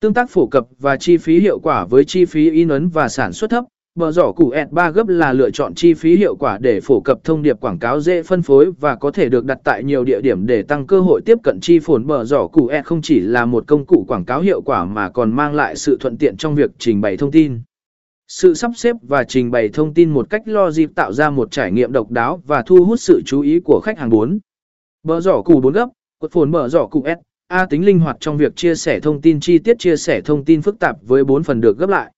Tương tác phổ cập và chi phí hiệu quả với chi phí in ấn và sản xuất thấp, bờ giỏ củ ẹt 3 gấp là lựa chọn chi phí hiệu quả để phổ cập thông điệp quảng cáo dễ phân phối và có thể được đặt tại nhiều địa điểm để tăng cơ hội tiếp cận chi phồn bờ giỏ củ ẹt không chỉ là một công cụ quảng cáo hiệu quả mà còn mang lại sự thuận tiện trong việc trình bày thông tin. Sự sắp xếp và trình bày thông tin một cách logic tạo ra một trải nghiệm độc đáo và thu hút sự chú ý của khách hàng 4. Bờ giỏ củ 4 gấp, cột phồn bờ giỏ củ S A tính linh hoạt trong việc chia sẻ thông tin chi tiết chia sẻ thông tin phức tạp với 4 phần được gấp lại.